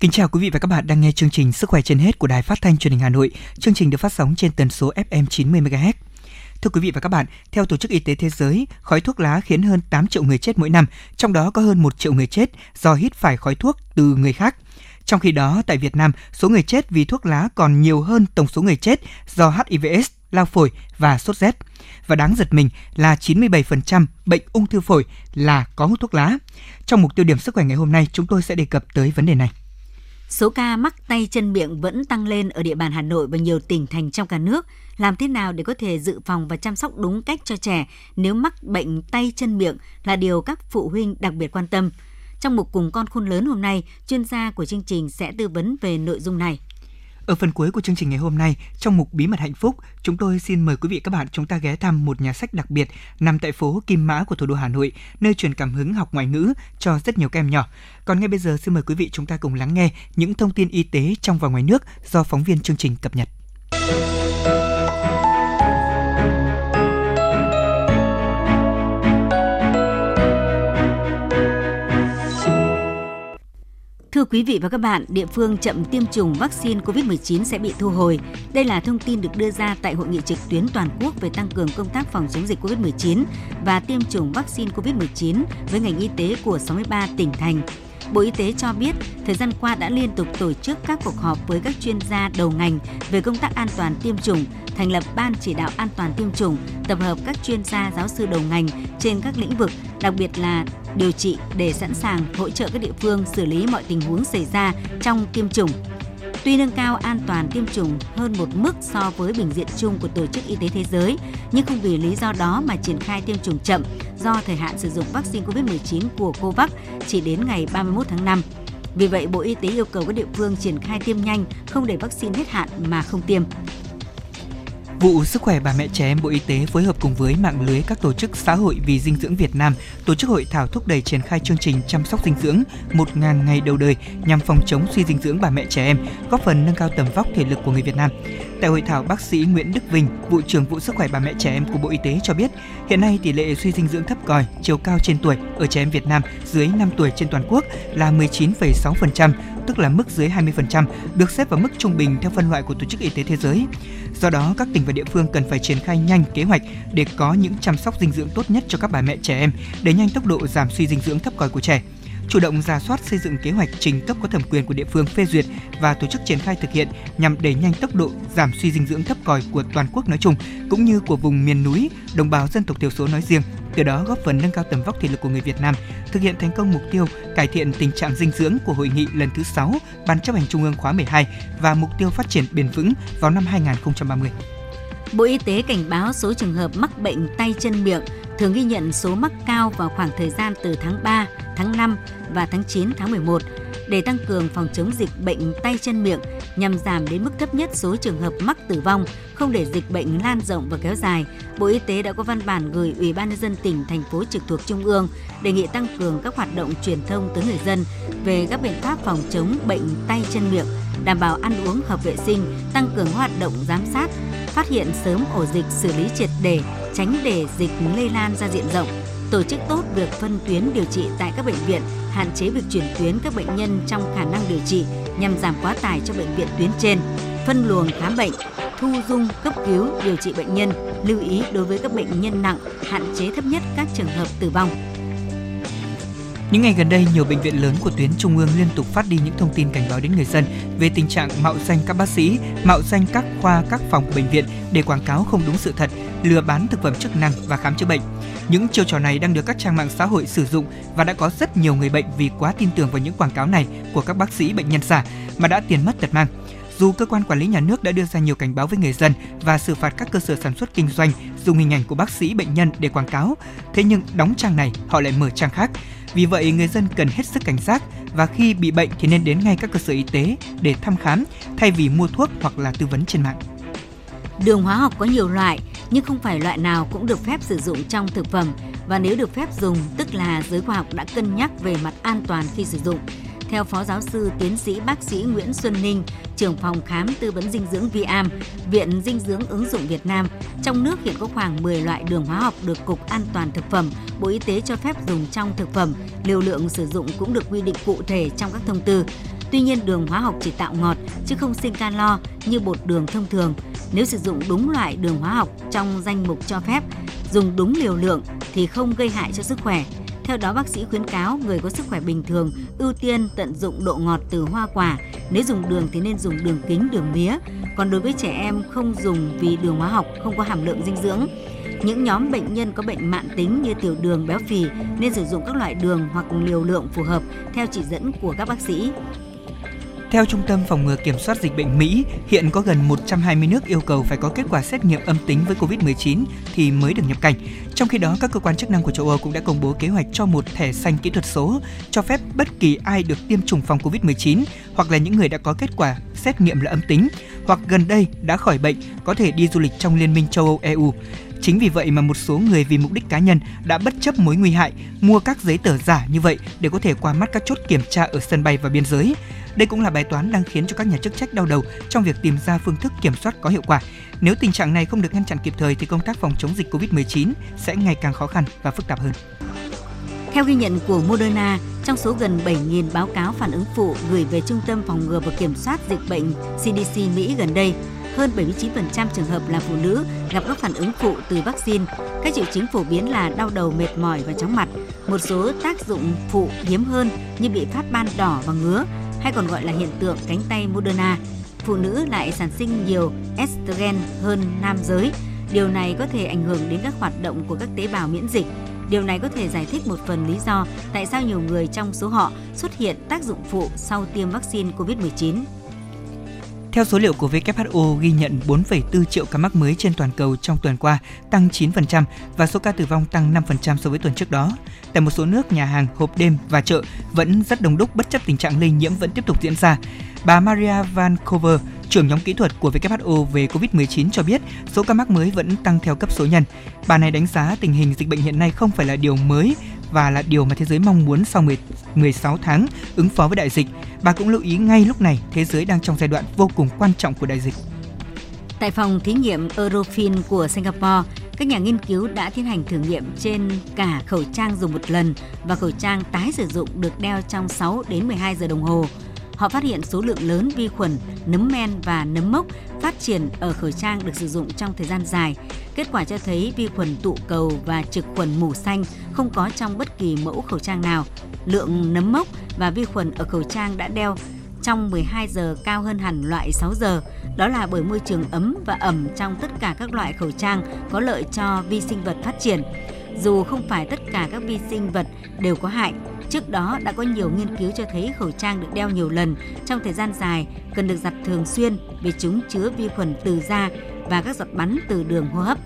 Kính chào quý vị và các bạn đang nghe chương trình Sức khỏe trên hết của Đài Phát thanh Truyền hình Hà Nội. Chương trình được phát sóng trên tần số FM 90 MHz. Thưa quý vị và các bạn, theo Tổ chức Y tế Thế giới, khói thuốc lá khiến hơn 8 triệu người chết mỗi năm, trong đó có hơn 1 triệu người chết do hít phải khói thuốc từ người khác. Trong khi đó, tại Việt Nam, số người chết vì thuốc lá còn nhiều hơn tổng số người chết do HIVS, lao phổi và sốt rét. Và đáng giật mình là 97% bệnh ung thư phổi là có hút thuốc lá. Trong mục tiêu điểm sức khỏe ngày hôm nay, chúng tôi sẽ đề cập tới vấn đề này. Số ca mắc tay chân miệng vẫn tăng lên ở địa bàn Hà Nội và nhiều tỉnh thành trong cả nước. Làm thế nào để có thể dự phòng và chăm sóc đúng cách cho trẻ nếu mắc bệnh tay chân miệng là điều các phụ huynh đặc biệt quan tâm. Trong một cùng con khôn lớn hôm nay, chuyên gia của chương trình sẽ tư vấn về nội dung này. Ở phần cuối của chương trình ngày hôm nay, trong mục Bí mật hạnh phúc, chúng tôi xin mời quý vị các bạn chúng ta ghé thăm một nhà sách đặc biệt nằm tại phố Kim Mã của thủ đô Hà Nội, nơi truyền cảm hứng học ngoại ngữ cho rất nhiều các em nhỏ. Còn ngay bây giờ xin mời quý vị chúng ta cùng lắng nghe những thông tin y tế trong và ngoài nước do phóng viên chương trình cập nhật. Thưa quý vị và các bạn, địa phương chậm tiêm chủng vaccine COVID-19 sẽ bị thu hồi. Đây là thông tin được đưa ra tại hội nghị trực tuyến toàn quốc về tăng cường công tác phòng chống dịch COVID-19 và tiêm chủng vaccine COVID-19 với ngành y tế của 63 tỉnh thành. Bộ Y tế cho biết, thời gian qua đã liên tục tổ chức các cuộc họp với các chuyên gia đầu ngành về công tác an toàn tiêm chủng, thành lập ban chỉ đạo an toàn tiêm chủng, tập hợp các chuyên gia giáo sư đầu ngành trên các lĩnh vực, đặc biệt là điều trị để sẵn sàng hỗ trợ các địa phương xử lý mọi tình huống xảy ra trong tiêm chủng. Tuy nâng cao an toàn tiêm chủng hơn một mức so với bình diện chung của Tổ chức Y tế Thế giới, nhưng không vì lý do đó mà triển khai tiêm chủng chậm do thời hạn sử dụng vaccine COVID-19 của COVAX chỉ đến ngày 31 tháng 5. Vì vậy, Bộ Y tế yêu cầu các địa phương triển khai tiêm nhanh, không để vaccine hết hạn mà không tiêm. Vụ Sức khỏe bà mẹ trẻ em Bộ Y tế phối hợp cùng với mạng lưới các tổ chức xã hội vì dinh dưỡng Việt Nam tổ chức hội thảo thúc đẩy triển khai chương trình chăm sóc dinh dưỡng 1.000 ngày đầu đời nhằm phòng chống suy dinh dưỡng bà mẹ trẻ em, góp phần nâng cao tầm vóc thể lực của người Việt Nam. Tại hội thảo, bác sĩ Nguyễn Đức Vinh, vụ trưởng vụ sức khỏe bà mẹ trẻ em của Bộ Y tế cho biết, hiện nay tỷ lệ suy dinh dưỡng thấp còi, chiều cao trên tuổi ở trẻ em Việt Nam dưới 5 tuổi trên toàn quốc là 19,6%, tức là mức dưới 20%, được xếp vào mức trung bình theo phân loại của Tổ chức Y tế Thế giới. Do đó, các tỉnh và địa phương cần phải triển khai nhanh kế hoạch để có những chăm sóc dinh dưỡng tốt nhất cho các bà mẹ trẻ em, để nhanh tốc độ giảm suy dinh dưỡng thấp còi của trẻ chủ động ra soát xây dựng kế hoạch trình cấp có thẩm quyền của địa phương phê duyệt và tổ chức triển khai thực hiện nhằm đẩy nhanh tốc độ giảm suy dinh dưỡng thấp còi của toàn quốc nói chung cũng như của vùng miền núi, đồng bào dân tộc thiểu số nói riêng, từ đó góp phần nâng cao tầm vóc thể lực của người Việt Nam, thực hiện thành công mục tiêu cải thiện tình trạng dinh dưỡng của hội nghị lần thứ 6 Ban chấp hành Trung ương khóa 12 và mục tiêu phát triển bền vững vào năm 2030. Bộ Y tế cảnh báo số trường hợp mắc bệnh tay chân miệng thường ghi nhận số mắc cao vào khoảng thời gian từ tháng 3, tháng 5 và tháng 9, tháng 11 để tăng cường phòng chống dịch bệnh tay chân miệng nhằm giảm đến mức thấp nhất số trường hợp mắc tử vong, không để dịch bệnh lan rộng và kéo dài. Bộ Y tế đã có văn bản gửi Ủy ban nhân dân tỉnh, thành phố trực thuộc trung ương đề nghị tăng cường các hoạt động truyền thông tới người dân về các biện pháp phòng chống bệnh tay chân miệng, đảm bảo ăn uống hợp vệ sinh, tăng cường hoạt động giám sát, phát hiện sớm ổ dịch xử lý triệt để, tránh để dịch lây lan ra diện rộng, tổ chức tốt việc phân tuyến điều trị tại các bệnh viện, hạn chế việc chuyển tuyến các bệnh nhân trong khả năng điều trị nhằm giảm quá tải cho bệnh viện tuyến trên, phân luồng khám bệnh, thu dung cấp cứu điều trị bệnh nhân, lưu ý đối với các bệnh nhân nặng, hạn chế thấp nhất các trường hợp tử vong. Những ngày gần đây, nhiều bệnh viện lớn của tuyến trung ương liên tục phát đi những thông tin cảnh báo đến người dân về tình trạng mạo danh các bác sĩ, mạo danh các khoa, các phòng của bệnh viện để quảng cáo không đúng sự thật, lừa bán thực phẩm chức năng và khám chữa bệnh. Những chiêu trò này đang được các trang mạng xã hội sử dụng và đã có rất nhiều người bệnh vì quá tin tưởng vào những quảng cáo này của các bác sĩ bệnh nhân giả mà đã tiền mất tật mang. Dù cơ quan quản lý nhà nước đã đưa ra nhiều cảnh báo với người dân và xử phạt các cơ sở sản xuất kinh doanh dùng hình ảnh của bác sĩ bệnh nhân để quảng cáo, thế nhưng đóng trang này họ lại mở trang khác. Vì vậy, người dân cần hết sức cảnh giác và khi bị bệnh thì nên đến ngay các cơ sở y tế để thăm khám thay vì mua thuốc hoặc là tư vấn trên mạng. Đường hóa học có nhiều loại, nhưng không phải loại nào cũng được phép sử dụng trong thực phẩm và nếu được phép dùng, tức là giới khoa học đã cân nhắc về mặt an toàn khi sử dụng. Theo Phó Giáo sư Tiến sĩ Bác sĩ Nguyễn Xuân Ninh, trưởng phòng khám tư vấn dinh dưỡng Viam, Viện Dinh dưỡng ứng dụng Việt Nam, trong nước hiện có khoảng 10 loại đường hóa học được Cục An toàn Thực phẩm, Bộ Y tế cho phép dùng trong thực phẩm. Liều lượng sử dụng cũng được quy định cụ thể trong các thông tư. Tuy nhiên đường hóa học chỉ tạo ngọt chứ không sinh calo như bột đường thông thường. Nếu sử dụng đúng loại đường hóa học trong danh mục cho phép, dùng đúng liều lượng thì không gây hại cho sức khỏe. Theo đó, bác sĩ khuyến cáo người có sức khỏe bình thường ưu tiên tận dụng độ ngọt từ hoa quả. Nếu dùng đường thì nên dùng đường kính, đường mía. Còn đối với trẻ em không dùng vì đường hóa học không có hàm lượng dinh dưỡng. Những nhóm bệnh nhân có bệnh mạng tính như tiểu đường, béo phì nên sử dụng các loại đường hoặc liều lượng phù hợp theo chỉ dẫn của các bác sĩ. Theo Trung tâm Phòng ngừa Kiểm soát Dịch bệnh Mỹ, hiện có gần 120 nước yêu cầu phải có kết quả xét nghiệm âm tính với COVID-19 thì mới được nhập cảnh. Trong khi đó, các cơ quan chức năng của châu Âu cũng đã công bố kế hoạch cho một thẻ xanh kỹ thuật số, cho phép bất kỳ ai được tiêm chủng phòng COVID-19 hoặc là những người đã có kết quả xét nghiệm là âm tính hoặc gần đây đã khỏi bệnh có thể đi du lịch trong Liên minh châu Âu EU. Chính vì vậy mà một số người vì mục đích cá nhân đã bất chấp mối nguy hại mua các giấy tờ giả như vậy để có thể qua mắt các chốt kiểm tra ở sân bay và biên giới. Đây cũng là bài toán đang khiến cho các nhà chức trách đau đầu trong việc tìm ra phương thức kiểm soát có hiệu quả. Nếu tình trạng này không được ngăn chặn kịp thời thì công tác phòng chống dịch COVID-19 sẽ ngày càng khó khăn và phức tạp hơn. Theo ghi nhận của Moderna, trong số gần 7.000 báo cáo phản ứng phụ gửi về Trung tâm Phòng ngừa và Kiểm soát Dịch bệnh CDC Mỹ gần đây, hơn 79% trường hợp là phụ nữ gặp các phản ứng phụ từ vaccine. Các triệu chứng phổ biến là đau đầu, mệt mỏi và chóng mặt. Một số tác dụng phụ hiếm hơn như bị phát ban đỏ và ngứa, hay còn gọi là hiện tượng cánh tay Moderna. Phụ nữ lại sản sinh nhiều estrogen hơn nam giới. Điều này có thể ảnh hưởng đến các hoạt động của các tế bào miễn dịch. Điều này có thể giải thích một phần lý do tại sao nhiều người trong số họ xuất hiện tác dụng phụ sau tiêm vaccine COVID-19. Theo số liệu của WHO ghi nhận 4,4 triệu ca mắc mới trên toàn cầu trong tuần qua, tăng 9% và số ca tử vong tăng 5% so với tuần trước đó. Tại một số nước, nhà hàng, hộp đêm và chợ vẫn rất đông đúc bất chấp tình trạng lây nhiễm vẫn tiếp tục diễn ra. Bà Maria Van Cover, trưởng nhóm kỹ thuật của WHO về COVID-19 cho biết số ca mắc mới vẫn tăng theo cấp số nhân. Bà này đánh giá tình hình dịch bệnh hiện nay không phải là điều mới và là điều mà thế giới mong muốn sau 10, 16 tháng ứng phó với đại dịch. Bà cũng lưu ý ngay lúc này thế giới đang trong giai đoạn vô cùng quan trọng của đại dịch. Tại phòng thí nghiệm Eurofin của Singapore, các nhà nghiên cứu đã tiến hành thử nghiệm trên cả khẩu trang dùng một lần và khẩu trang tái sử dụng được đeo trong 6 đến 12 giờ đồng hồ. Họ phát hiện số lượng lớn vi khuẩn, nấm men và nấm mốc phát triển ở khẩu trang được sử dụng trong thời gian dài. Kết quả cho thấy vi khuẩn tụ cầu và trực khuẩn mủ xanh không có trong bất kỳ mẫu khẩu trang nào. Lượng nấm mốc và vi khuẩn ở khẩu trang đã đeo trong 12 giờ cao hơn hẳn loại 6 giờ. Đó là bởi môi trường ấm và ẩm trong tất cả các loại khẩu trang có lợi cho vi sinh vật phát triển. Dù không phải tất cả các vi sinh vật đều có hại, Trước đó, đã có nhiều nghiên cứu cho thấy khẩu trang được đeo nhiều lần trong thời gian dài, cần được giặt thường xuyên vì chúng chứa vi khuẩn từ da và các giọt bắn từ đường hô hấp.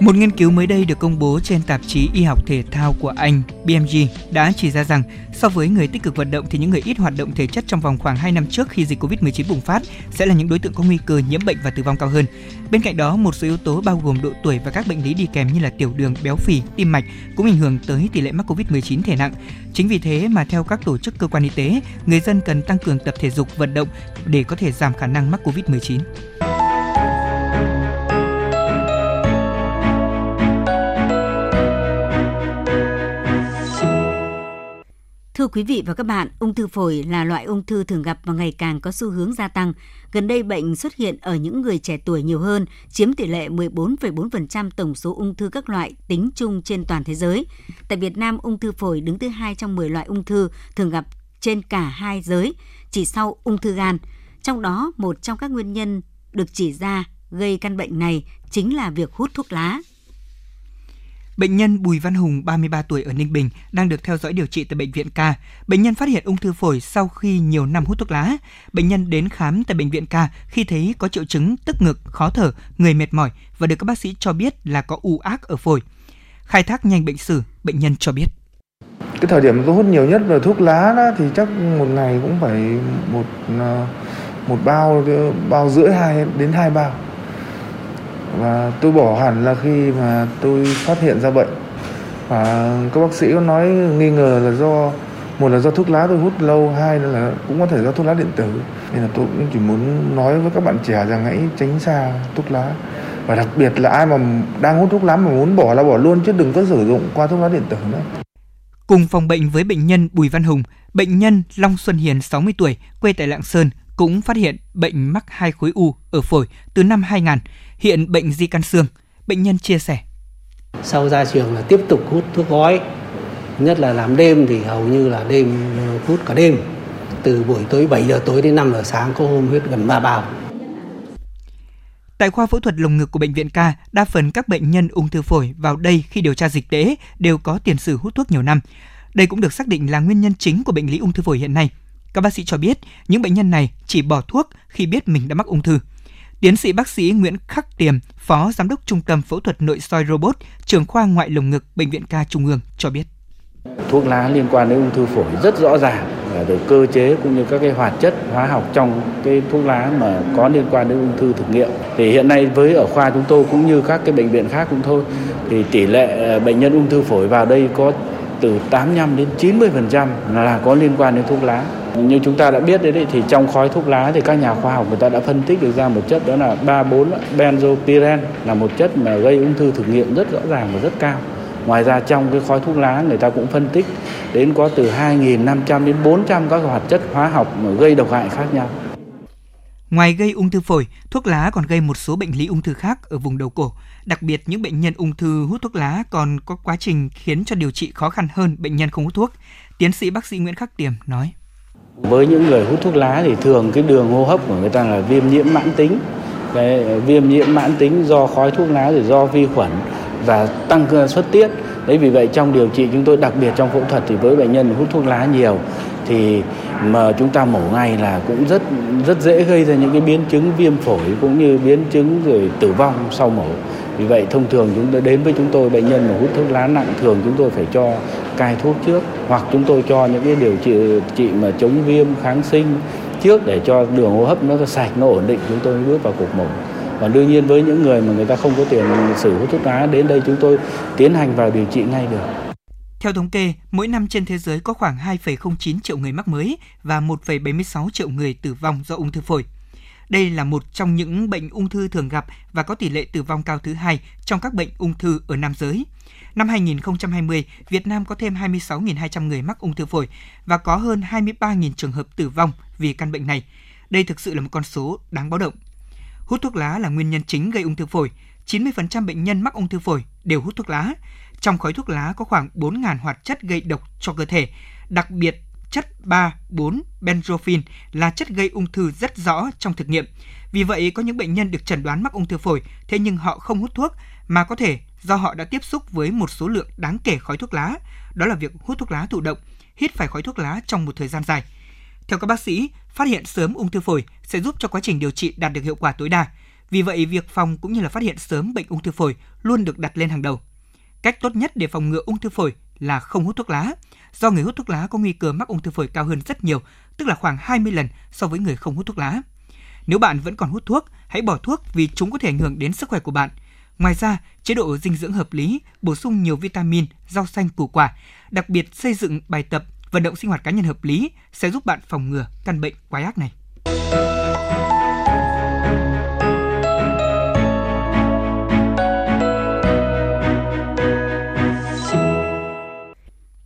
Một nghiên cứu mới đây được công bố trên tạp chí Y học thể thao của Anh BMG đã chỉ ra rằng so với người tích cực vận động thì những người ít hoạt động thể chất trong vòng khoảng 2 năm trước khi dịch Covid-19 bùng phát sẽ là những đối tượng có nguy cơ nhiễm bệnh và tử vong cao hơn. Bên cạnh đó, một số yếu tố bao gồm độ tuổi và các bệnh lý đi kèm như là tiểu đường, béo phì, tim mạch cũng ảnh hưởng tới tỷ lệ mắc Covid-19 thể nặng. Chính vì thế mà theo các tổ chức cơ quan y tế, người dân cần tăng cường tập thể dục vận động để có thể giảm khả năng mắc Covid-19. Thưa quý vị và các bạn, ung thư phổi là loại ung thư thường gặp và ngày càng có xu hướng gia tăng. Gần đây bệnh xuất hiện ở những người trẻ tuổi nhiều hơn, chiếm tỷ lệ 14,4% tổng số ung thư các loại tính chung trên toàn thế giới. Tại Việt Nam, ung thư phổi đứng thứ hai trong 10 loại ung thư thường gặp trên cả hai giới, chỉ sau ung thư gan. Trong đó, một trong các nguyên nhân được chỉ ra gây căn bệnh này chính là việc hút thuốc lá. Bệnh nhân Bùi Văn Hùng, 33 tuổi ở Ninh Bình, đang được theo dõi điều trị tại bệnh viện K. Bệnh nhân phát hiện ung thư phổi sau khi nhiều năm hút thuốc lá. Bệnh nhân đến khám tại bệnh viện K khi thấy có triệu chứng tức ngực, khó thở, người mệt mỏi và được các bác sĩ cho biết là có u ác ở phổi. Khai thác nhanh bệnh sử, bệnh nhân cho biết. Cái thời điểm tôi hút nhiều nhất là thuốc lá đó thì chắc một ngày cũng phải một ờ, một bao bao rưỡi hai đến hai bao và tôi bỏ hẳn là khi mà tôi phát hiện ra bệnh. Và các bác sĩ có nói nghi ngờ là do một là do thuốc lá tôi hút lâu hai là cũng có thể do thuốc lá điện tử. Nên là tôi cũng chỉ muốn nói với các bạn trẻ rằng hãy tránh xa thuốc lá. Và đặc biệt là ai mà đang hút thuốc lá mà muốn bỏ là bỏ luôn chứ đừng có sử dụng qua thuốc lá điện tử nữa. Cùng phòng bệnh với bệnh nhân Bùi Văn Hùng, Bệnh nhân Long Xuân Hiền 60 tuổi, quê tại Lạng Sơn, cũng phát hiện bệnh mắc hai khối u ở phổi từ năm 2000, hiện bệnh di căn xương. Bệnh nhân chia sẻ. Sau ra trường là tiếp tục hút thuốc gói, nhất là làm đêm thì hầu như là đêm hút cả đêm. Từ buổi tối 7 giờ tối đến 5 giờ sáng có hôm hút gần 3 bao. Tại khoa phẫu thuật lồng ngực của bệnh viện Ca, đa phần các bệnh nhân ung thư phổi vào đây khi điều tra dịch tễ đều có tiền sử hút thuốc nhiều năm. Đây cũng được xác định là nguyên nhân chính của bệnh lý ung thư phổi hiện nay. Các bác sĩ cho biết, những bệnh nhân này chỉ bỏ thuốc khi biết mình đã mắc ung thư. Tiến sĩ bác sĩ Nguyễn Khắc Tiềm, Phó Giám đốc Trung tâm Phẫu thuật Nội soi Robot, trưởng khoa ngoại lồng ngực Bệnh viện Ca Trung ương cho biết. Thuốc lá liên quan đến ung thư phổi rất rõ ràng về cơ chế cũng như các cái hoạt chất hóa học trong cái thuốc lá mà có liên quan đến ung thư thực nghiệm. Thì hiện nay với ở khoa chúng tôi cũng như các cái bệnh viện khác cũng thôi thì tỷ lệ ờ, bệnh nhân ung thư phổi vào đây có từ 85 đến 90% là có liên quan đến thuốc lá. Như chúng ta đã biết đấy, thì trong khói thuốc lá thì các nhà khoa học người ta đã phân tích được ra một chất đó là 34 benzopyren là một chất mà gây ung thư thực nghiệm rất rõ ràng và rất cao. Ngoài ra trong cái khói thuốc lá người ta cũng phân tích đến có từ 2.500 đến 400 các hoạt chất hóa học mà gây độc hại khác nhau. Ngoài gây ung thư phổi, thuốc lá còn gây một số bệnh lý ung thư khác ở vùng đầu cổ. Đặc biệt những bệnh nhân ung thư hút thuốc lá còn có quá trình khiến cho điều trị khó khăn hơn bệnh nhân không hút thuốc. Tiến sĩ bác sĩ Nguyễn Khắc Tiềm nói. Với những người hút thuốc lá thì thường cái đường hô hấp của người ta là viêm nhiễm mãn tính. Cái viêm nhiễm mãn tính do khói thuốc lá rồi do vi khuẩn và tăng xuất tiết. Đấy vì vậy trong điều trị chúng tôi đặc biệt trong phẫu thuật thì với bệnh nhân hút thuốc lá nhiều thì mà chúng ta mổ ngay là cũng rất rất dễ gây ra những cái biến chứng viêm phổi cũng như biến chứng rồi tử vong sau mổ. Vì vậy thông thường chúng tôi đến với chúng tôi, bệnh nhân mà hút thuốc lá nặng thường chúng tôi phải cho cai thuốc trước, hoặc chúng tôi cho những cái điều trị trị mà chống viêm, kháng sinh trước để cho đường hô hấp nó sạch, nó ổn định, chúng tôi mới bước vào cuộc mổ. và đương nhiên với những người mà người ta không có tiền sử hút thuốc lá, đến đây chúng tôi tiến hành vào điều trị ngay được. Theo thống kê, mỗi năm trên thế giới có khoảng 2,09 triệu người mắc mới và 1,76 triệu người tử vong do ung thư phổi. Đây là một trong những bệnh ung thư thường gặp và có tỷ lệ tử vong cao thứ hai trong các bệnh ung thư ở nam giới. Năm 2020, Việt Nam có thêm 26.200 người mắc ung thư phổi và có hơn 23.000 trường hợp tử vong vì căn bệnh này. Đây thực sự là một con số đáng báo động. Hút thuốc lá là nguyên nhân chính gây ung thư phổi. 90% bệnh nhân mắc ung thư phổi đều hút thuốc lá. Trong khói thuốc lá có khoảng 4.000 hoạt chất gây độc cho cơ thể, đặc biệt chất 3, 4 là chất gây ung thư rất rõ trong thực nghiệm. Vì vậy, có những bệnh nhân được chẩn đoán mắc ung thư phổi, thế nhưng họ không hút thuốc, mà có thể do họ đã tiếp xúc với một số lượng đáng kể khói thuốc lá. Đó là việc hút thuốc lá thụ động, hít phải khói thuốc lá trong một thời gian dài. Theo các bác sĩ, phát hiện sớm ung thư phổi sẽ giúp cho quá trình điều trị đạt được hiệu quả tối đa. Vì vậy, việc phòng cũng như là phát hiện sớm bệnh ung thư phổi luôn được đặt lên hàng đầu. Cách tốt nhất để phòng ngừa ung thư phổi là không hút thuốc lá. Do người hút thuốc lá có nguy cơ mắc ung thư phổi cao hơn rất nhiều, tức là khoảng 20 lần so với người không hút thuốc lá. Nếu bạn vẫn còn hút thuốc, hãy bỏ thuốc vì chúng có thể ảnh hưởng đến sức khỏe của bạn. Ngoài ra, chế độ dinh dưỡng hợp lý, bổ sung nhiều vitamin, rau xanh củ quả, đặc biệt xây dựng bài tập, vận động sinh hoạt cá nhân hợp lý sẽ giúp bạn phòng ngừa căn bệnh quái ác này.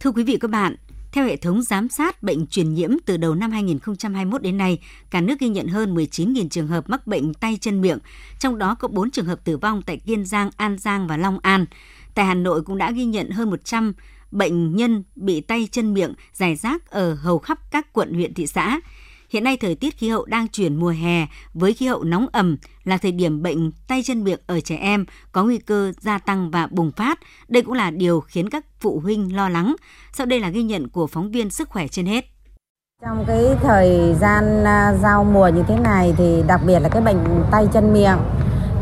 Thưa quý vị các bạn, theo hệ thống giám sát bệnh truyền nhiễm từ đầu năm 2021 đến nay, cả nước ghi nhận hơn 19.000 trường hợp mắc bệnh tay chân miệng, trong đó có 4 trường hợp tử vong tại Kiên Giang, An Giang và Long An. Tại Hà Nội cũng đã ghi nhận hơn 100 bệnh nhân bị tay chân miệng giải rác ở hầu khắp các quận huyện thị xã. Hiện nay thời tiết khí hậu đang chuyển mùa hè với khí hậu nóng ẩm là thời điểm bệnh tay chân miệng ở trẻ em có nguy cơ gia tăng và bùng phát. Đây cũng là điều khiến các phụ huynh lo lắng. Sau đây là ghi nhận của phóng viên Sức khỏe trên hết. Trong cái thời gian à, giao mùa như thế này thì đặc biệt là cái bệnh tay chân miệng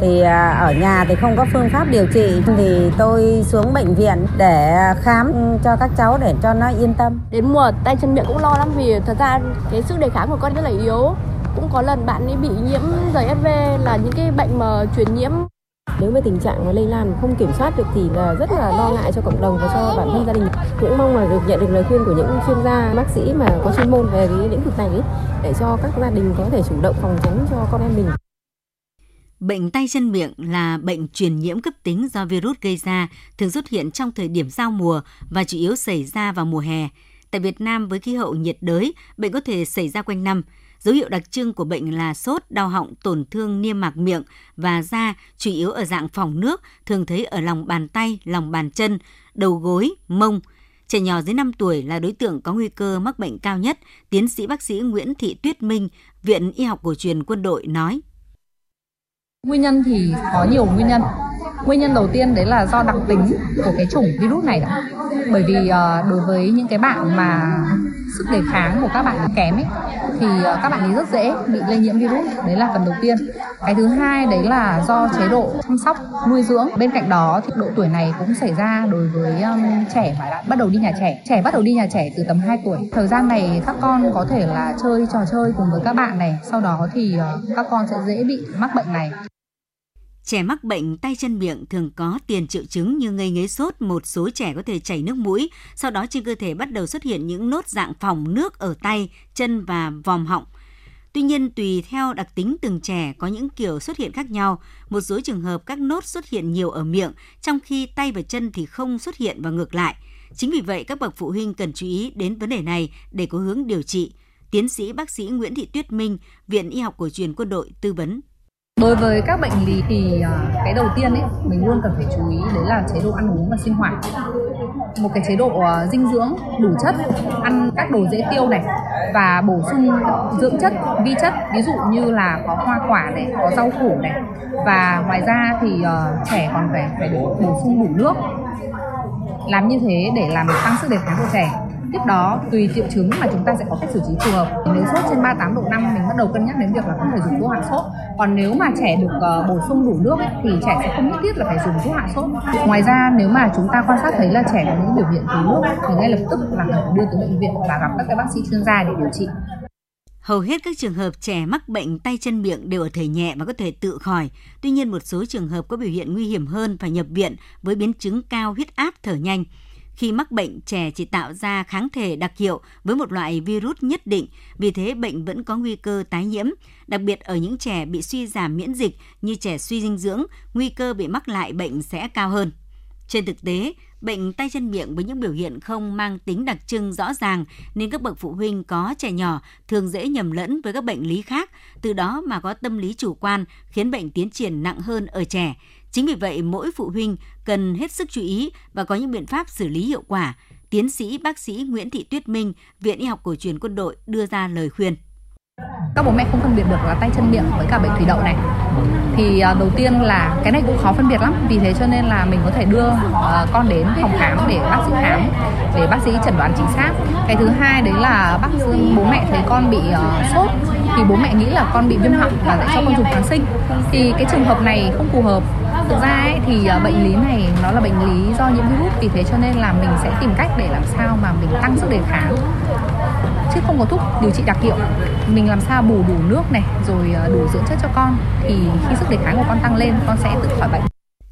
thì à, ở nhà thì không có phương pháp điều trị thì tôi xuống bệnh viện để khám cho các cháu để cho nó yên tâm. Đến mùa tay chân miệng cũng lo lắm vì thật ra cái sức đề kháng của con rất là yếu. Cũng có lần bạn ấy bị nhiễm RSV là những cái bệnh mà truyền nhiễm nếu mà tình trạng mà lây lan không kiểm soát được thì là rất là lo ngại cho cộng đồng và cho bản thân gia đình. Cũng mong là được nhận được lời khuyên của những chuyên gia, bác sĩ mà có chuyên môn về cái lĩnh vực này để cho các gia đình có thể chủ động phòng tránh cho con em mình. Bệnh tay chân miệng là bệnh truyền nhiễm cấp tính do virus gây ra, thường xuất hiện trong thời điểm giao mùa và chủ yếu xảy ra vào mùa hè. Tại Việt Nam với khí hậu nhiệt đới, bệnh có thể xảy ra quanh năm. Dấu hiệu đặc trưng của bệnh là sốt, đau họng, tổn thương niêm mạc miệng và da, chủ yếu ở dạng phòng nước, thường thấy ở lòng bàn tay, lòng bàn chân, đầu gối, mông. Trẻ nhỏ dưới 5 tuổi là đối tượng có nguy cơ mắc bệnh cao nhất, tiến sĩ bác sĩ Nguyễn Thị Tuyết Minh, Viện Y học cổ truyền quân đội nói. Nguyên nhân thì có nhiều nguyên nhân. Nguyên nhân đầu tiên đấy là do đặc tính của cái chủng virus này đó. Bởi vì uh, đối với những cái bạn mà sức đề kháng của các bạn kém ấy thì ờ, các bạn ấy rất dễ bị lây nhiễm virus. Đấy là phần đầu tiên. Cái thứ hai đấy là do chế độ chăm sóc nuôi dưỡng. Bên cạnh đó thì độ tuổi này cũng xảy ra đối với um, trẻ mà đã bắt đầu đi nhà trẻ. Trẻ bắt đầu đi nhà trẻ từ tầm 2 tuổi. Thời gian này các con có thể là chơi trò chơi cùng với các bạn này. Sau đó thì uh, các con sẽ dễ bị mắc bệnh này. Trẻ mắc bệnh tay chân miệng thường có tiền triệu chứng như ngây ngấy sốt, một số trẻ có thể chảy nước mũi, sau đó trên cơ thể bắt đầu xuất hiện những nốt dạng phòng nước ở tay, chân và vòm họng. Tuy nhiên, tùy theo đặc tính từng trẻ có những kiểu xuất hiện khác nhau, một số trường hợp các nốt xuất hiện nhiều ở miệng, trong khi tay và chân thì không xuất hiện và ngược lại. Chính vì vậy, các bậc phụ huynh cần chú ý đến vấn đề này để có hướng điều trị. Tiến sĩ bác sĩ Nguyễn Thị Tuyết Minh, Viện Y học cổ truyền quân đội tư vấn Đối với các bệnh lý thì à, cái đầu tiên ấy mình luôn cần phải chú ý đấy là chế độ ăn uống và sinh hoạt. Một cái chế độ à, dinh dưỡng đủ chất, ăn các đồ dễ tiêu này và bổ sung dưỡng chất, vi chất ví dụ như là có hoa quả này, có rau củ này và ngoài ra thì uh, trẻ còn phải phải bổ sung đủ nước. Làm như thế để làm tăng sức đề kháng của trẻ tiếp đó tùy triệu chứng mà chúng ta sẽ có cách xử trí phù hợp nếu sốt trên 38 độ 5 mình bắt đầu cân nhắc đến việc là có thể dùng thuốc hạ sốt còn nếu mà trẻ được uh, bổ sung đủ nước ấy, thì trẻ sẽ không nhất thiết là phải dùng thuốc hạ sốt ngoài ra nếu mà chúng ta quan sát thấy là trẻ có những biểu hiện thiếu nước thì ngay lập tức là phải đưa tới bệnh viện và gặp các cái bác sĩ chuyên gia để điều trị Hầu hết các trường hợp trẻ mắc bệnh tay chân miệng đều ở thể nhẹ và có thể tự khỏi. Tuy nhiên một số trường hợp có biểu hiện nguy hiểm hơn phải nhập viện với biến chứng cao huyết áp thở nhanh. Khi mắc bệnh, trẻ chỉ tạo ra kháng thể đặc hiệu với một loại virus nhất định, vì thế bệnh vẫn có nguy cơ tái nhiễm, đặc biệt ở những trẻ bị suy giảm miễn dịch như trẻ suy dinh dưỡng, nguy cơ bị mắc lại bệnh sẽ cao hơn. Trên thực tế, bệnh tay chân miệng với những biểu hiện không mang tính đặc trưng rõ ràng nên các bậc phụ huynh có trẻ nhỏ thường dễ nhầm lẫn với các bệnh lý khác, từ đó mà có tâm lý chủ quan khiến bệnh tiến triển nặng hơn ở trẻ. Chính vì vậy, mỗi phụ huynh cần hết sức chú ý và có những biện pháp xử lý hiệu quả. Tiến sĩ bác sĩ Nguyễn Thị Tuyết Minh, Viện Y học cổ truyền quân đội đưa ra lời khuyên. Các bố mẹ không phân biệt được là tay chân miệng với cả bệnh thủy đậu này. Thì à, đầu tiên là cái này cũng khó phân biệt lắm, vì thế cho nên là mình có thể đưa à, con đến phòng khám để bác sĩ khám, để bác sĩ chẩn đoán chính xác. Cái thứ hai đấy là bác sĩ bố mẹ thấy con bị uh, sốt thì bố mẹ nghĩ là con bị viêm họng và sẽ cho con dùng kháng sinh. Thì cái trường hợp này không phù hợp thực ra ấy, thì ờ, bệnh lý này nó là bệnh lý do nhiễm virus vì thế cho nên là mình sẽ tìm cách để làm sao mà mình tăng sức đề kháng chứ không có thuốc điều trị đặc hiệu mình làm sao bù đủ nước này rồi ờ, đủ dưỡng chất cho con thì khi sức đề kháng của con tăng lên con sẽ tự khỏi bệnh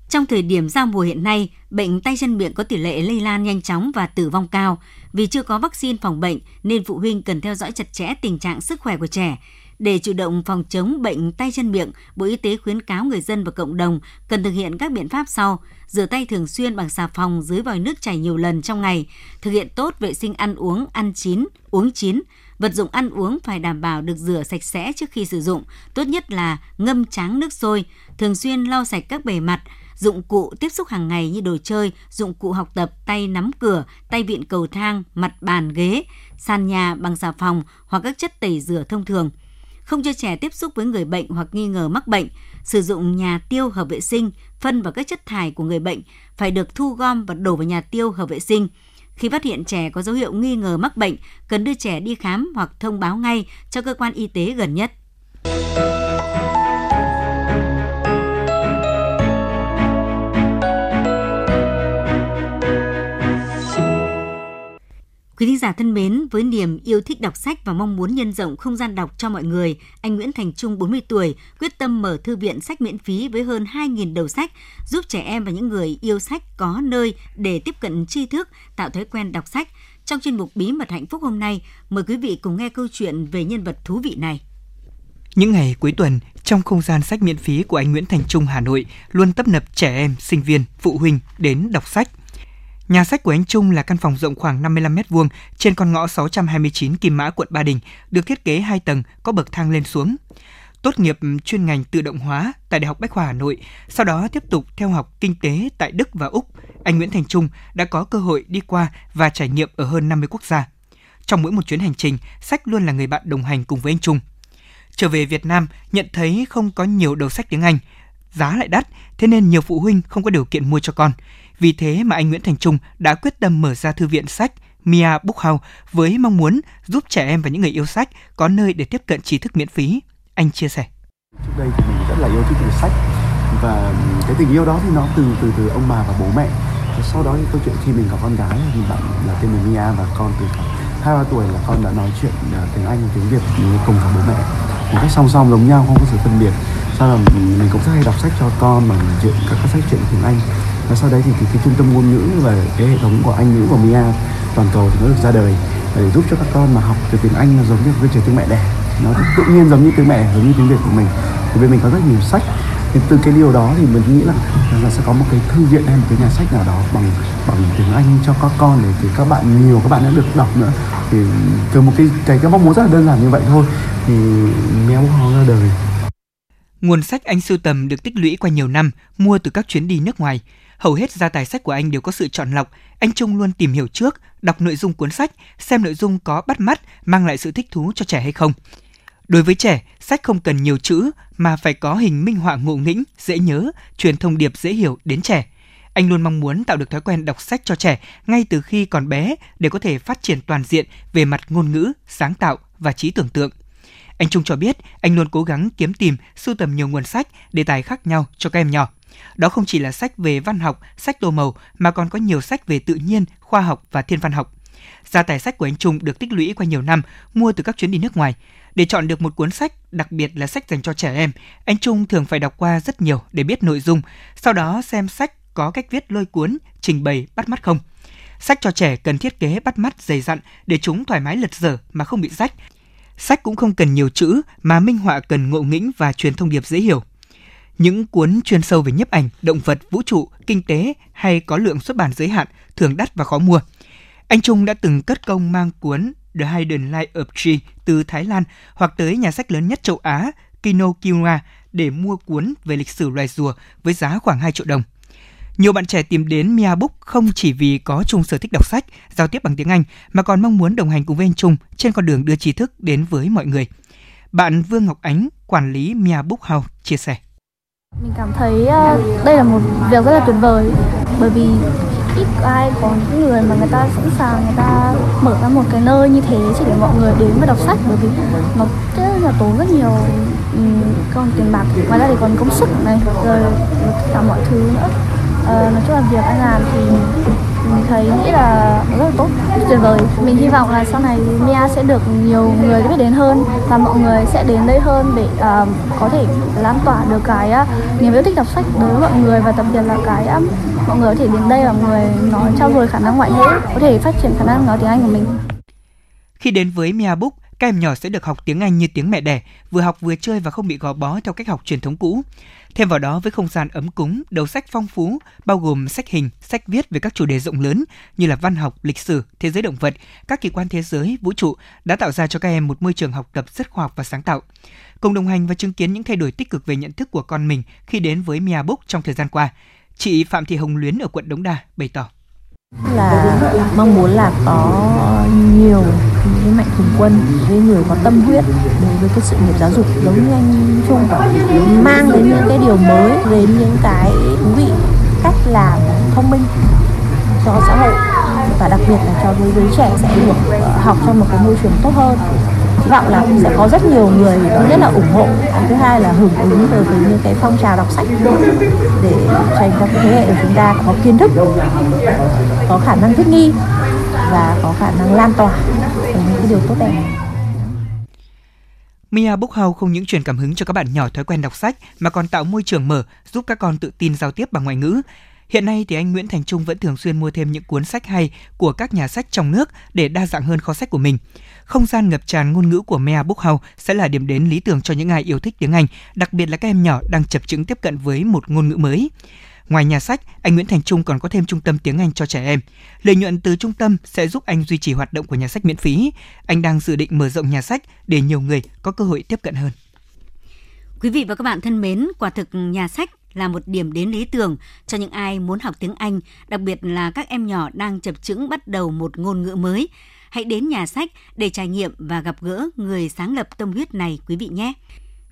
trong thời điểm giao mùa hiện nay, bệnh tay chân miệng có tỷ lệ lây lan nhanh chóng và tử vong cao. Vì chưa có vaccine phòng bệnh nên phụ huynh cần theo dõi chặt chẽ tình trạng sức khỏe của trẻ. Để chủ động phòng chống bệnh tay chân miệng, Bộ Y tế khuyến cáo người dân và cộng đồng cần thực hiện các biện pháp sau: rửa tay thường xuyên bằng xà phòng dưới vòi nước chảy nhiều lần trong ngày, thực hiện tốt vệ sinh ăn uống, ăn chín, uống chín, vật dụng ăn uống phải đảm bảo được rửa sạch sẽ trước khi sử dụng, tốt nhất là ngâm tráng nước sôi, thường xuyên lau sạch các bề mặt, dụng cụ tiếp xúc hàng ngày như đồ chơi, dụng cụ học tập, tay nắm cửa, tay vịn cầu thang, mặt bàn ghế, sàn nhà bằng xà phòng hoặc các chất tẩy rửa thông thường không cho trẻ tiếp xúc với người bệnh hoặc nghi ngờ mắc bệnh, sử dụng nhà tiêu hợp vệ sinh, phân và các chất thải của người bệnh phải được thu gom và đổ vào nhà tiêu hợp vệ sinh. Khi phát hiện trẻ có dấu hiệu nghi ngờ mắc bệnh, cần đưa trẻ đi khám hoặc thông báo ngay cho cơ quan y tế gần nhất. Quý thính giả thân mến, với niềm yêu thích đọc sách và mong muốn nhân rộng không gian đọc cho mọi người, anh Nguyễn Thành Trung 40 tuổi quyết tâm mở thư viện sách miễn phí với hơn 2.000 đầu sách, giúp trẻ em và những người yêu sách có nơi để tiếp cận tri thức, tạo thói quen đọc sách. Trong chuyên mục Bí mật hạnh phúc hôm nay, mời quý vị cùng nghe câu chuyện về nhân vật thú vị này. Những ngày cuối tuần, trong không gian sách miễn phí của anh Nguyễn Thành Trung Hà Nội luôn tấp nập trẻ em, sinh viên, phụ huynh đến đọc sách Nhà sách của anh Trung là căn phòng rộng khoảng 55 m2 trên con ngõ 629 Kim Mã, quận Ba Đình, được thiết kế 2 tầng, có bậc thang lên xuống. Tốt nghiệp chuyên ngành tự động hóa tại Đại học Bách khoa Hà Nội, sau đó tiếp tục theo học kinh tế tại Đức và Úc. Anh Nguyễn Thành Trung đã có cơ hội đi qua và trải nghiệm ở hơn 50 quốc gia. Trong mỗi một chuyến hành trình, sách luôn là người bạn đồng hành cùng với anh Trung. Trở về Việt Nam, nhận thấy không có nhiều đầu sách tiếng Anh, giá lại đắt, thế nên nhiều phụ huynh không có điều kiện mua cho con. Vì thế mà anh Nguyễn Thành Trung đã quyết tâm mở ra thư viện sách Mia Bookhouse với mong muốn giúp trẻ em và những người yêu sách có nơi để tiếp cận trí thức miễn phí. Anh chia sẻ. Trước đây thì mình rất là yêu thích đọc sách và cái tình yêu đó thì nó từ từ từ ông bà và bố mẹ. Sau đó thì câu chuyện khi mình có con gái thì bạn là tên là Mia và con từ hai, ba tuổi là con đã nói chuyện à, tiếng Anh, tiếng Việt cùng cả bố mẹ một cách song song giống nhau, không có sự phân biệt sau là mình cũng rất hay đọc sách cho con bằng chuyện, các các sách chuyện tiếng Anh và sau đấy thì cái, cái trung tâm ngôn ngữ và cái hệ thống của Anh ngữ của Mia toàn cầu thì nó được ra đời để giúp cho các con mà học từ tiếng Anh nó giống như cái trường tiếng mẹ đẻ. Nó tự nhiên giống như tiếng mẹ giống như tiếng Việt của mình. Thì bên mình có rất nhiều sách. Thì từ cái điều đó thì mình nghĩ là là sẽ có một cái thư viện hay một cái nhà sách nào đó bằng bằng tiếng Anh cho các con để thì các bạn nhiều các bạn đã được đọc nữa. Thì từ một cái cái cái mong muốn rất là đơn giản như vậy thôi. Thì méo ho ra đời. Nguồn sách anh sưu tầm được tích lũy qua nhiều năm, mua từ các chuyến đi nước ngoài. Hầu hết gia tài sách của anh đều có sự chọn lọc. Anh Trung luôn tìm hiểu trước, đọc nội dung cuốn sách, xem nội dung có bắt mắt, mang lại sự thích thú cho trẻ hay không. Đối với trẻ, sách không cần nhiều chữ mà phải có hình minh họa ngộ nghĩnh, dễ nhớ, truyền thông điệp dễ hiểu đến trẻ. Anh luôn mong muốn tạo được thói quen đọc sách cho trẻ ngay từ khi còn bé để có thể phát triển toàn diện về mặt ngôn ngữ, sáng tạo và trí tưởng tượng. Anh Trung cho biết anh luôn cố gắng kiếm tìm, sưu tầm nhiều nguồn sách, đề tài khác nhau cho các em nhỏ. Đó không chỉ là sách về văn học, sách tô màu mà còn có nhiều sách về tự nhiên, khoa học và thiên văn học. Gia tài sách của anh Trung được tích lũy qua nhiều năm, mua từ các chuyến đi nước ngoài. Để chọn được một cuốn sách, đặc biệt là sách dành cho trẻ em, anh Trung thường phải đọc qua rất nhiều để biết nội dung, sau đó xem sách có cách viết lôi cuốn, trình bày bắt mắt không. Sách cho trẻ cần thiết kế bắt mắt dày dặn để chúng thoải mái lật dở mà không bị rách. Sách cũng không cần nhiều chữ mà minh họa cần ngộ nghĩnh và truyền thông điệp dễ hiểu. Những cuốn chuyên sâu về nhiếp ảnh, động vật, vũ trụ, kinh tế hay có lượng xuất bản giới hạn thường đắt và khó mua. Anh Trung đã từng cất công mang cuốn The Hidden Life of Tree từ Thái Lan hoặc tới nhà sách lớn nhất châu Á, Kinokuniya để mua cuốn về lịch sử loài rùa với giá khoảng 2 triệu đồng. Nhiều bạn trẻ tìm đến Mia Book không chỉ vì có chung sở thích đọc sách, giao tiếp bằng tiếng Anh mà còn mong muốn đồng hành cùng với anh Trung trên con đường đưa tri thức đến với mọi người. Bạn Vương Ngọc Ánh, quản lý Mia Book House chia sẻ. Mình cảm thấy ờ, đây là một việc rất là tuyệt vời bởi vì ít ai có những người mà người ta sẵn sàng người ta mở ra một cái nơi như thế chỉ để mọi người đến và đọc sách bởi vì nó rất là tốn rất nhiều con còn tiền bạc ngoài ra thì còn công sức này rồi cả mọi thứ nữa Ờ, nói chung là việc anh làm thì mình thấy nghĩ là rất là tốt tuyệt vời. Mình hy vọng là sau này Mia sẽ được nhiều người biết đến hơn và mọi người sẽ đến đây hơn để uh, có thể lan tỏa được cái uh, niềm yêu thích đọc sách đối với mọi người và đặc biệt là cái uh, mọi người có thể đến đây và mọi người nói trao dồi khả năng ngoại ngữ có thể phát triển khả năng nói tiếng Anh của mình. Khi đến với Mia Book các em nhỏ sẽ được học tiếng Anh như tiếng mẹ đẻ, vừa học vừa chơi và không bị gò bó theo cách học truyền thống cũ. Thêm vào đó với không gian ấm cúng, đầu sách phong phú, bao gồm sách hình, sách viết về các chủ đề rộng lớn như là văn học, lịch sử, thế giới động vật, các kỳ quan thế giới, vũ trụ đã tạo ra cho các em một môi trường học tập rất khoa học và sáng tạo. Cùng đồng hành và chứng kiến những thay đổi tích cực về nhận thức của con mình khi đến với Mia Book trong thời gian qua, chị Phạm Thị Hồng Luyến ở quận Đống Đa bày tỏ là mong muốn là có nhiều những mạnh thường quân, với người có tâm huyết đối với cái sự nghiệp giáo dục, giống như anh Trung mang đến những cái điều mới, đến những cái thú vị cách làm thông minh cho xã hội. Và đặc biệt là cho đối với trẻ sẽ được ờ, học trong một cái môi trường tốt hơn. Hy vọng là sẽ có rất nhiều người thứ nhất là ủng hộ. Thứ hai là hưởng ứng từ với những cái phong trào đọc sách để dành cho thế hệ của chúng ta có kiến thức, có khả năng thích nghi và có khả năng lan tỏa những cái điều tốt đẹp Mia Book House không những truyền cảm hứng cho các bạn nhỏ thói quen đọc sách mà còn tạo môi trường mở giúp các con tự tin giao tiếp bằng ngoại ngữ. Hiện nay thì anh Nguyễn Thành Trung vẫn thường xuyên mua thêm những cuốn sách hay của các nhà sách trong nước để đa dạng hơn kho sách của mình. Không gian ngập tràn ngôn ngữ của Mea Book House sẽ là điểm đến lý tưởng cho những ai yêu thích tiếng Anh, đặc biệt là các em nhỏ đang chập chững tiếp cận với một ngôn ngữ mới. Ngoài nhà sách, anh Nguyễn Thành Trung còn có thêm trung tâm tiếng Anh cho trẻ em. Lợi nhuận từ trung tâm sẽ giúp anh duy trì hoạt động của nhà sách miễn phí. Anh đang dự định mở rộng nhà sách để nhiều người có cơ hội tiếp cận hơn. Quý vị và các bạn thân mến, quả thực nhà sách là một điểm đến lý tưởng cho những ai muốn học tiếng Anh, đặc biệt là các em nhỏ đang chập chững bắt đầu một ngôn ngữ mới. Hãy đến nhà sách để trải nghiệm và gặp gỡ người sáng lập tâm huyết này quý vị nhé.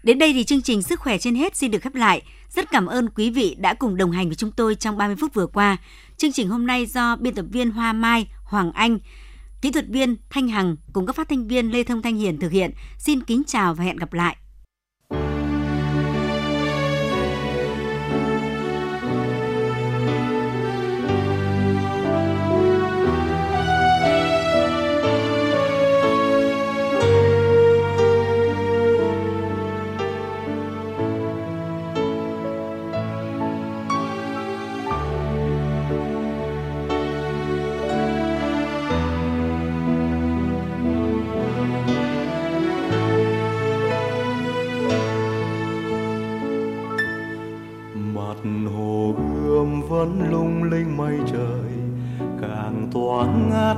Đến đây thì chương trình Sức khỏe trên hết xin được khép lại. Rất cảm ơn quý vị đã cùng đồng hành với chúng tôi trong 30 phút vừa qua. Chương trình hôm nay do biên tập viên Hoa Mai, Hoàng Anh, kỹ thuật viên Thanh Hằng cùng các phát thanh viên Lê Thông Thanh Hiền thực hiện. Xin kính chào và hẹn gặp lại.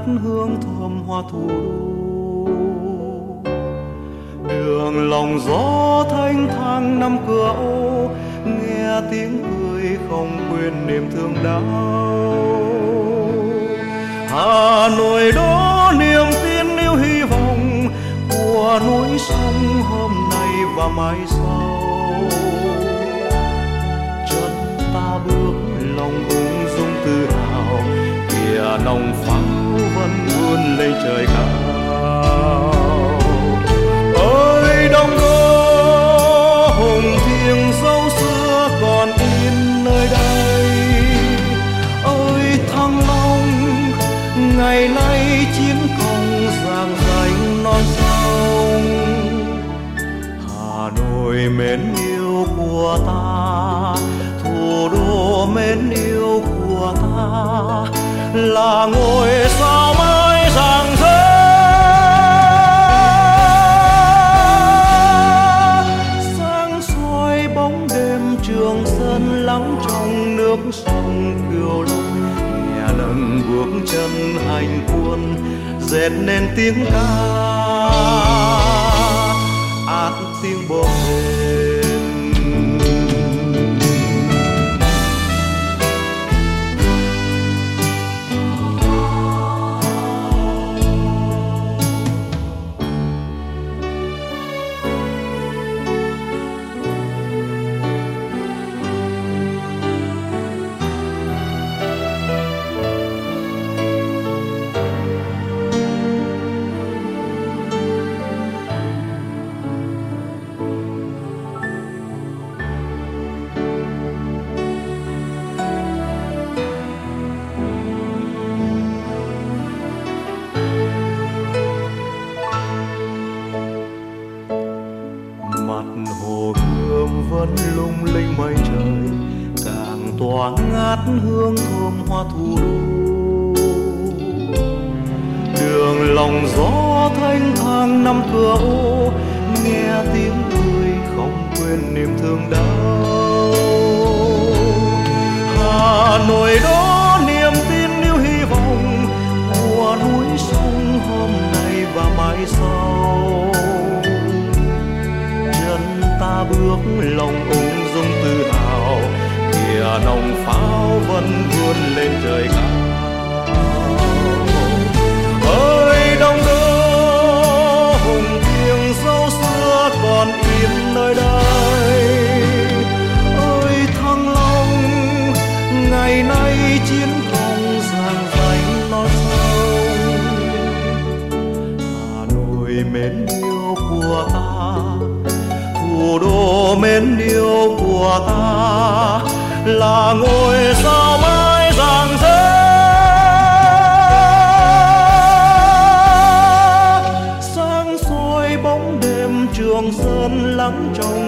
Hương thơm hoa thủ đô đường lòng gió thanh thang năm cửa ô, nghe tiếng cười không quên niềm thương đau. Hà nội đó niềm tin yêu hy vọng của núi sông hôm nay và mai sau. Chân ta bước lòng ung dung tự hào, kìa nồng pháo con vươn lên trời cao. Ơi đông đô hùng thiêng dấu xưa còn in nơi đây. Ơi, thăng long, ngày nay chiến công giang danh non sông. Hà nội mến yêu của ta, thủ đô mến yêu của ta. Là ngôi sao chân hành quân dệt nên tiếng ca. anh hàng thang năm cửa ô nghe tiếng cười không quên niềm thương đau. Hà nội đó niềm tin yêu hy vọng của núi sông hôm nay và mai sau. Chân ta bước lòng ung dung tự hào, kìa nồng pháo vẫn vươn lên trời cao. Mến yêu của ta. Thủ đô mến yêu của ta là ngôi sao mai rạng rỡ. Sáng soi bóng đêm trường sơn lắng trong